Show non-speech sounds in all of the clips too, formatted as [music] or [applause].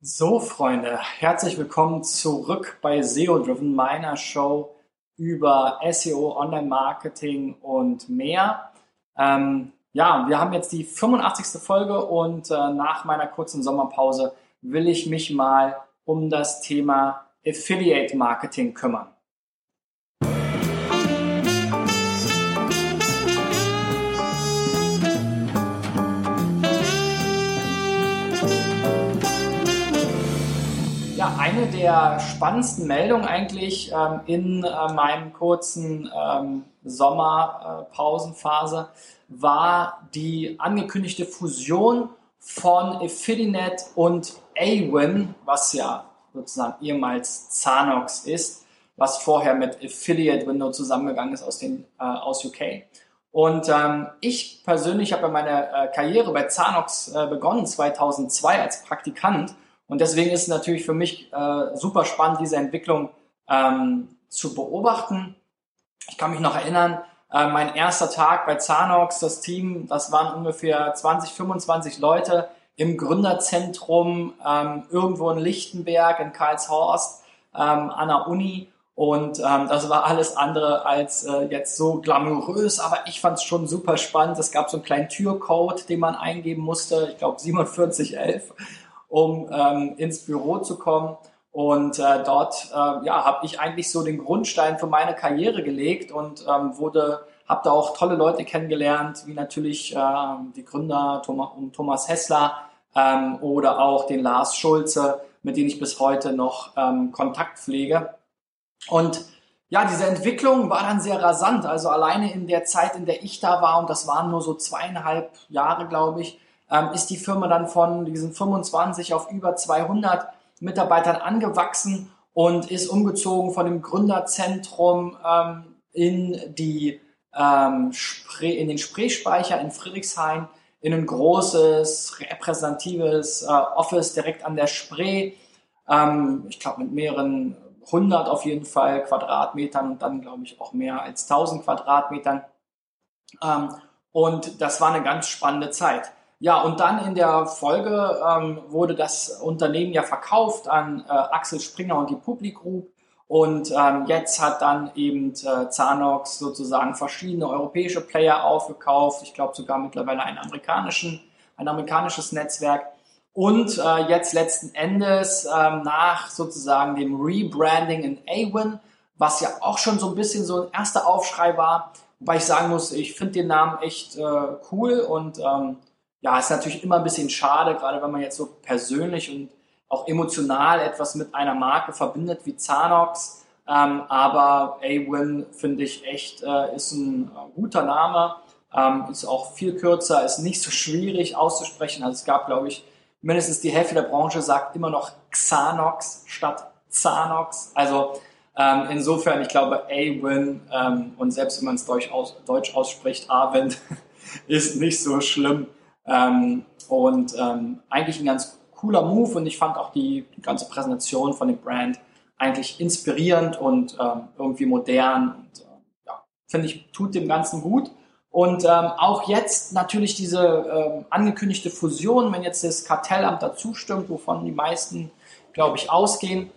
So, Freunde, herzlich willkommen zurück bei SEO Driven, meiner Show über SEO, Online-Marketing und mehr. Ähm, ja, wir haben jetzt die 85. Folge und äh, nach meiner kurzen Sommerpause will ich mich mal um das Thema Affiliate Marketing kümmern. Eine der spannendsten Meldungen eigentlich ähm, in äh, meinem kurzen ähm, Sommerpausenphase äh, war die angekündigte Fusion von Affiliate und Awin, was ja sozusagen ehemals Zanox ist, was vorher mit Affiliate Window zusammengegangen ist aus, den, äh, aus UK. Und ähm, ich persönlich habe ja meine äh, Karriere bei Zanox äh, begonnen 2002 als Praktikant und deswegen ist es natürlich für mich äh, super spannend, diese Entwicklung ähm, zu beobachten. Ich kann mich noch erinnern, äh, mein erster Tag bei Zanox, das Team, das waren ungefähr 20, 25 Leute im Gründerzentrum ähm, irgendwo in Lichtenberg, in Karlshorst, ähm, an der Uni. Und ähm, das war alles andere als äh, jetzt so glamourös, aber ich fand es schon super spannend. Es gab so einen kleinen Türcode, den man eingeben musste, ich glaube 4711 um ähm, ins Büro zu kommen. Und äh, dort äh, ja, habe ich eigentlich so den Grundstein für meine Karriere gelegt und ähm, wurde, habe da auch tolle Leute kennengelernt, wie natürlich äh, die Gründer Thomas, Thomas Hessler ähm, oder auch den Lars Schulze, mit denen ich bis heute noch ähm, Kontakt pflege. Und ja, diese Entwicklung war dann sehr rasant. Also alleine in der Zeit, in der ich da war, und das waren nur so zweieinhalb Jahre, glaube ich, ähm, ist die Firma dann von diesen 25 auf über 200 Mitarbeitern angewachsen und ist umgezogen von dem Gründerzentrum ähm, in, die, ähm, in den Spreespeicher in Friedrichshain, in ein großes, repräsentatives äh, Office direkt an der Spree. Ähm, ich glaube mit mehreren hundert auf jeden Fall Quadratmetern und dann glaube ich auch mehr als 1000 Quadratmetern. Ähm, und das war eine ganz spannende Zeit. Ja, und dann in der Folge ähm, wurde das Unternehmen ja verkauft an äh, Axel Springer und die Public Group. Und ähm, jetzt hat dann eben äh, Zanox sozusagen verschiedene europäische Player aufgekauft. Ich glaube sogar mittlerweile einen amerikanischen, ein amerikanisches Netzwerk. Und äh, jetzt letzten Endes ähm, nach sozusagen dem Rebranding in Awin, was ja auch schon so ein bisschen so ein erster Aufschrei war, wobei ich sagen muss, ich finde den Namen echt äh, cool und ähm, ja, ist natürlich immer ein bisschen schade, gerade wenn man jetzt so persönlich und auch emotional etwas mit einer Marke verbindet wie Zanox. Ähm, aber A-Win finde ich echt, äh, ist ein äh, guter Name, ähm, ist auch viel kürzer, ist nicht so schwierig auszusprechen. Also es gab, glaube ich, mindestens die Hälfte der Branche sagt immer noch Xanox statt Zanox. Also ähm, insofern, ich glaube, A-Win ähm, und selbst wenn man es Deutsch, aus, Deutsch ausspricht, A-Win [laughs] ist nicht so schlimm. Ähm, und ähm, eigentlich ein ganz cooler Move und ich fand auch die, ganze Präsentation von dem Brand eigentlich inspirierend und ähm, irgendwie modern und äh, ja, finde ich, tut dem Ganzen gut. Und ähm, auch jetzt natürlich diese ähm, angekündigte Fusion, wenn jetzt das Kartellamt dazu stimmt, wovon die meisten, glaube ich, ausgehen,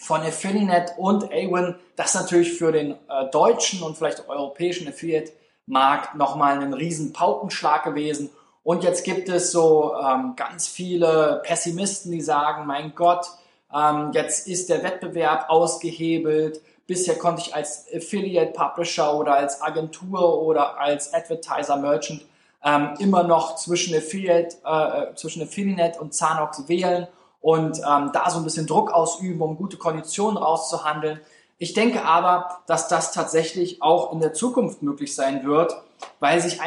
von Affiliate und Awin, das natürlich für den äh, deutschen und vielleicht europäischen Affiliate-Markt nochmal einen riesen Paukenschlag gewesen und jetzt gibt es so ähm, ganz viele Pessimisten, die sagen, mein Gott, ähm, jetzt ist der Wettbewerb ausgehebelt. Bisher konnte ich als Affiliate Publisher oder als Agentur oder als Advertiser Merchant ähm, immer noch zwischen Affiliate, äh, zwischen Affiliate und Zanox wählen und ähm, da so ein bisschen Druck ausüben, um gute Konditionen rauszuhandeln. Ich denke aber, dass das tatsächlich auch in der Zukunft möglich sein wird, weil sich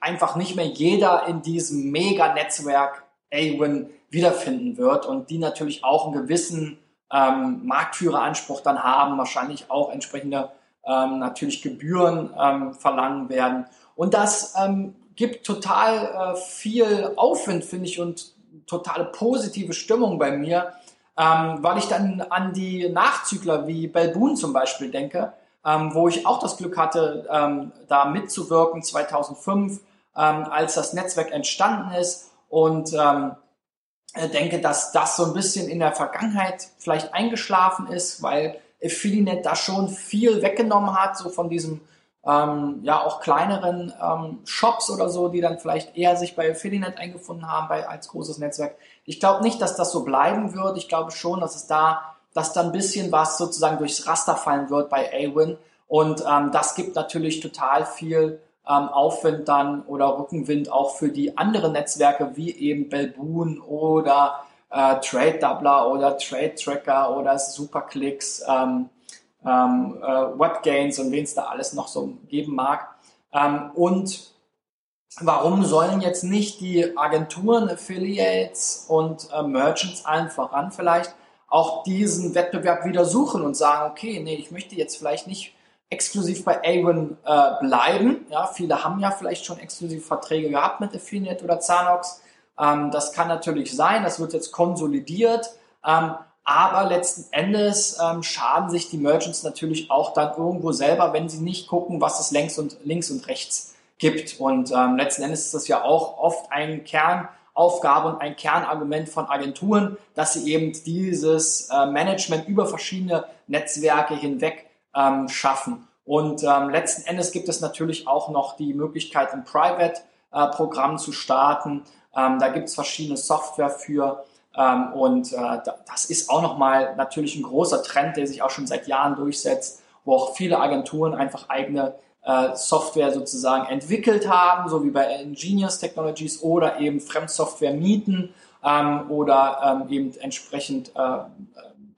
einfach nicht mehr jeder in diesem Mega-Netzwerk Awin wiederfinden wird und die natürlich auch einen gewissen ähm, Marktführeranspruch dann haben, wahrscheinlich auch entsprechende ähm, natürlich Gebühren ähm, verlangen werden. Und das ähm, gibt total äh, viel Aufwind, finde ich, und totale positive Stimmung bei mir, ähm, weil ich dann an die Nachzügler wie Belboon zum Beispiel denke, ähm, wo ich auch das Glück hatte, ähm, da mitzuwirken 2005, ähm, als das Netzwerk entstanden ist und ähm, äh, denke, dass das so ein bisschen in der Vergangenheit vielleicht eingeschlafen ist, weil Affiliate da schon viel weggenommen hat, so von diesem ähm, ja auch kleineren ähm, Shops oder so, die dann vielleicht eher sich bei Affiliate eingefunden haben bei, als großes Netzwerk. Ich glaube nicht, dass das so bleiben wird. Ich glaube schon, dass es da, dass da ein bisschen was sozusagen durchs Raster fallen wird bei Awin. Und ähm, das gibt natürlich total viel ähm, Aufwind dann oder Rückenwind auch für die anderen Netzwerke wie eben Belboon oder äh, Trade Doubler oder Trade Tracker oder Superclicks, ähm, ähm, äh, Webgains und wen es da alles noch so geben mag. Ähm, und warum sollen jetzt nicht die Agenturen, Affiliates und äh, Merchants allen voran vielleicht auch diesen Wettbewerb wieder suchen und sagen, okay, nee, ich möchte jetzt vielleicht nicht exklusiv bei Avon äh, bleiben. Ja, viele haben ja vielleicht schon exklusiv Verträge gehabt mit Affiliate oder Zanox. Ähm, das kann natürlich sein, das wird jetzt konsolidiert. Ähm, aber letzten Endes ähm, schaden sich die Merchants natürlich auch dann irgendwo selber, wenn sie nicht gucken, was es links und, links und rechts gibt. Und ähm, letzten Endes ist das ja auch oft ein Kernaufgabe und ein Kernargument von Agenturen, dass sie eben dieses äh, Management über verschiedene Netzwerke hinweg ähm, schaffen. Und ähm, letzten Endes gibt es natürlich auch noch die Möglichkeit, ein Private-Programm äh, zu starten. Ähm, da gibt es verschiedene Software für. Ähm, und äh, das ist auch nochmal natürlich ein großer Trend, der sich auch schon seit Jahren durchsetzt, wo auch viele Agenturen einfach eigene äh, Software sozusagen entwickelt haben, so wie bei Ingenious Technologies oder eben Fremdsoftware mieten ähm, oder ähm, eben entsprechend äh,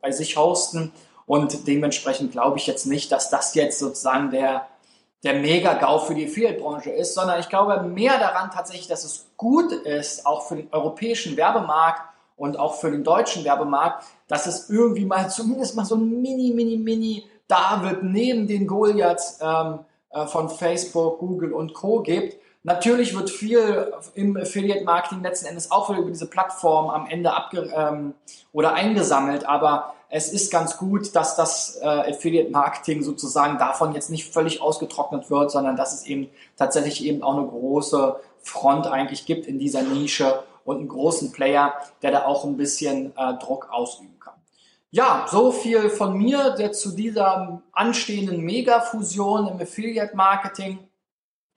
bei sich hosten. Und dementsprechend glaube ich jetzt nicht, dass das jetzt sozusagen der, der Mega-GAU für die Affiliate-Branche ist, sondern ich glaube mehr daran tatsächlich, dass es gut ist, auch für den europäischen Werbemarkt und auch für den deutschen Werbemarkt, dass es irgendwie mal [laughs] zumindest mal so ein mini, mini, mini David neben den Goliaths ähm, äh, von Facebook, Google und Co. gibt. Natürlich wird viel im Affiliate-Marketing letzten Endes auch über diese Plattform am Ende abge ähm, oder eingesammelt, aber es ist ganz gut, dass das äh, Affiliate-Marketing sozusagen davon jetzt nicht völlig ausgetrocknet wird, sondern dass es eben tatsächlich eben auch eine große Front eigentlich gibt in dieser Nische und einen großen Player, der da auch ein bisschen äh, Druck ausüben kann. Ja, so viel von mir jetzt zu dieser anstehenden Mega-Fusion im Affiliate-Marketing.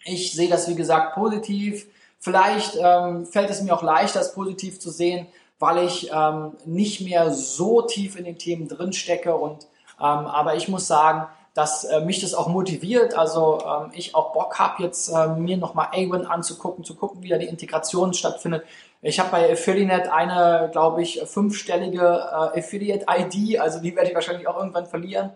Ich sehe das, wie gesagt, positiv. Vielleicht ähm, fällt es mir auch leichter, es positiv zu sehen, weil ich ähm, nicht mehr so tief in den Themen drin stecke. Und ähm, aber ich muss sagen, dass äh, mich das auch motiviert. Also ähm, ich auch Bock habe, jetzt äh, mir nochmal Awin anzugucken, zu gucken, wie da die Integration stattfindet. Ich habe bei Affiliate eine, glaube ich, fünfstellige äh, Affiliate-ID, also die werde ich wahrscheinlich auch irgendwann verlieren.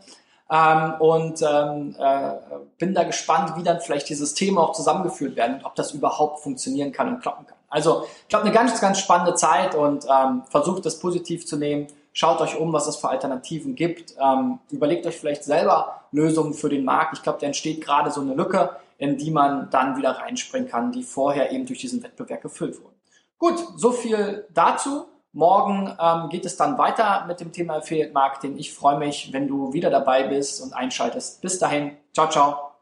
Ähm, und ähm, äh, bin da gespannt, wie dann vielleicht die Systeme auch zusammengeführt werden und ob das überhaupt funktionieren kann und klappen kann. Also ich glaube, eine ganz, ganz spannende Zeit und ähm, versucht das positiv zu nehmen. Schaut euch um, was es für Alternativen gibt. Ähm, überlegt euch vielleicht selber Lösungen für den Markt. Ich glaube, da entsteht gerade so eine Lücke, in die man dann wieder reinspringen kann, die vorher eben durch diesen Wettbewerb gefüllt wurden. Gut, so viel dazu. Morgen ähm, geht es dann weiter mit dem Thema Affiliate Marketing. Ich freue mich, wenn du wieder dabei bist und einschaltest. Bis dahin, ciao, ciao.